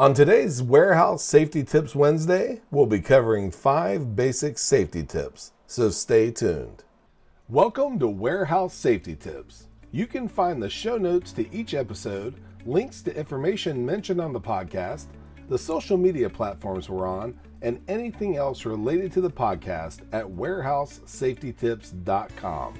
On today's Warehouse Safety Tips Wednesday, we'll be covering five basic safety tips, so stay tuned. Welcome to Warehouse Safety Tips. You can find the show notes to each episode, links to information mentioned on the podcast, the social media platforms we're on, and anything else related to the podcast at warehousesafetytips.com.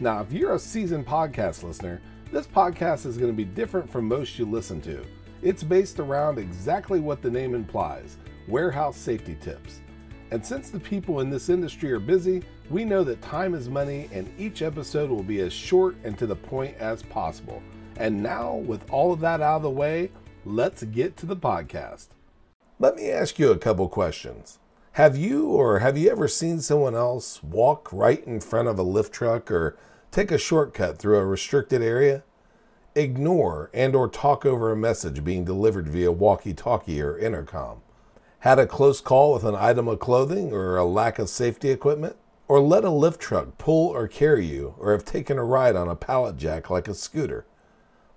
Now, if you're a seasoned podcast listener, this podcast is going to be different from most you listen to. It's based around exactly what the name implies warehouse safety tips. And since the people in this industry are busy, we know that time is money and each episode will be as short and to the point as possible. And now, with all of that out of the way, let's get to the podcast. Let me ask you a couple questions. Have you or have you ever seen someone else walk right in front of a lift truck or take a shortcut through a restricted area? Ignore and or talk over a message being delivered via walkie-talkie or intercom. Had a close call with an item of clothing or a lack of safety equipment? Or let a lift truck pull or carry you or have taken a ride on a pallet jack like a scooter?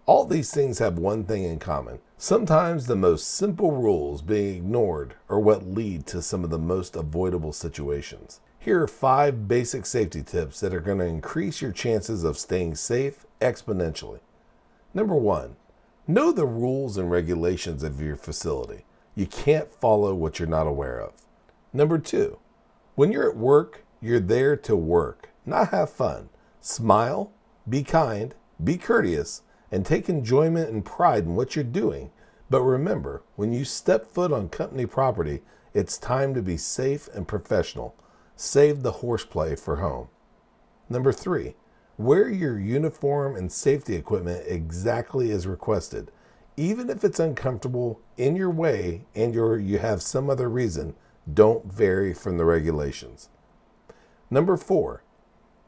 All these things have one thing in common. Sometimes the most simple rules being ignored are what lead to some of the most avoidable situations. Here are five basic safety tips that are going to increase your chances of staying safe exponentially. Number one, know the rules and regulations of your facility. You can't follow what you're not aware of. Number two, when you're at work, you're there to work, not have fun. Smile, be kind, be courteous, and take enjoyment and pride in what you're doing. But remember, when you step foot on company property, it's time to be safe and professional. Save the horseplay for home. Number three, wear your uniform and safety equipment exactly as requested. Even if it's uncomfortable, in your way, and you you have some other reason, don't vary from the regulations. Number four,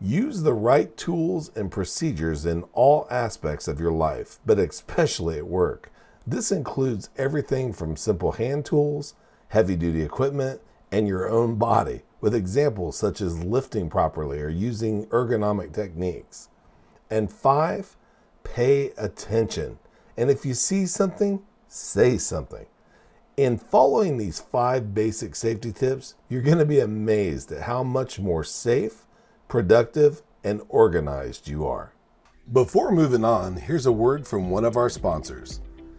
Use the right tools and procedures in all aspects of your life, but especially at work. This includes everything from simple hand tools, heavy duty equipment, and your own body, with examples such as lifting properly or using ergonomic techniques. And five, pay attention. And if you see something, say something. In following these five basic safety tips, you're going to be amazed at how much more safe productive, and organized you are. Before moving on, here's a word from one of our sponsors.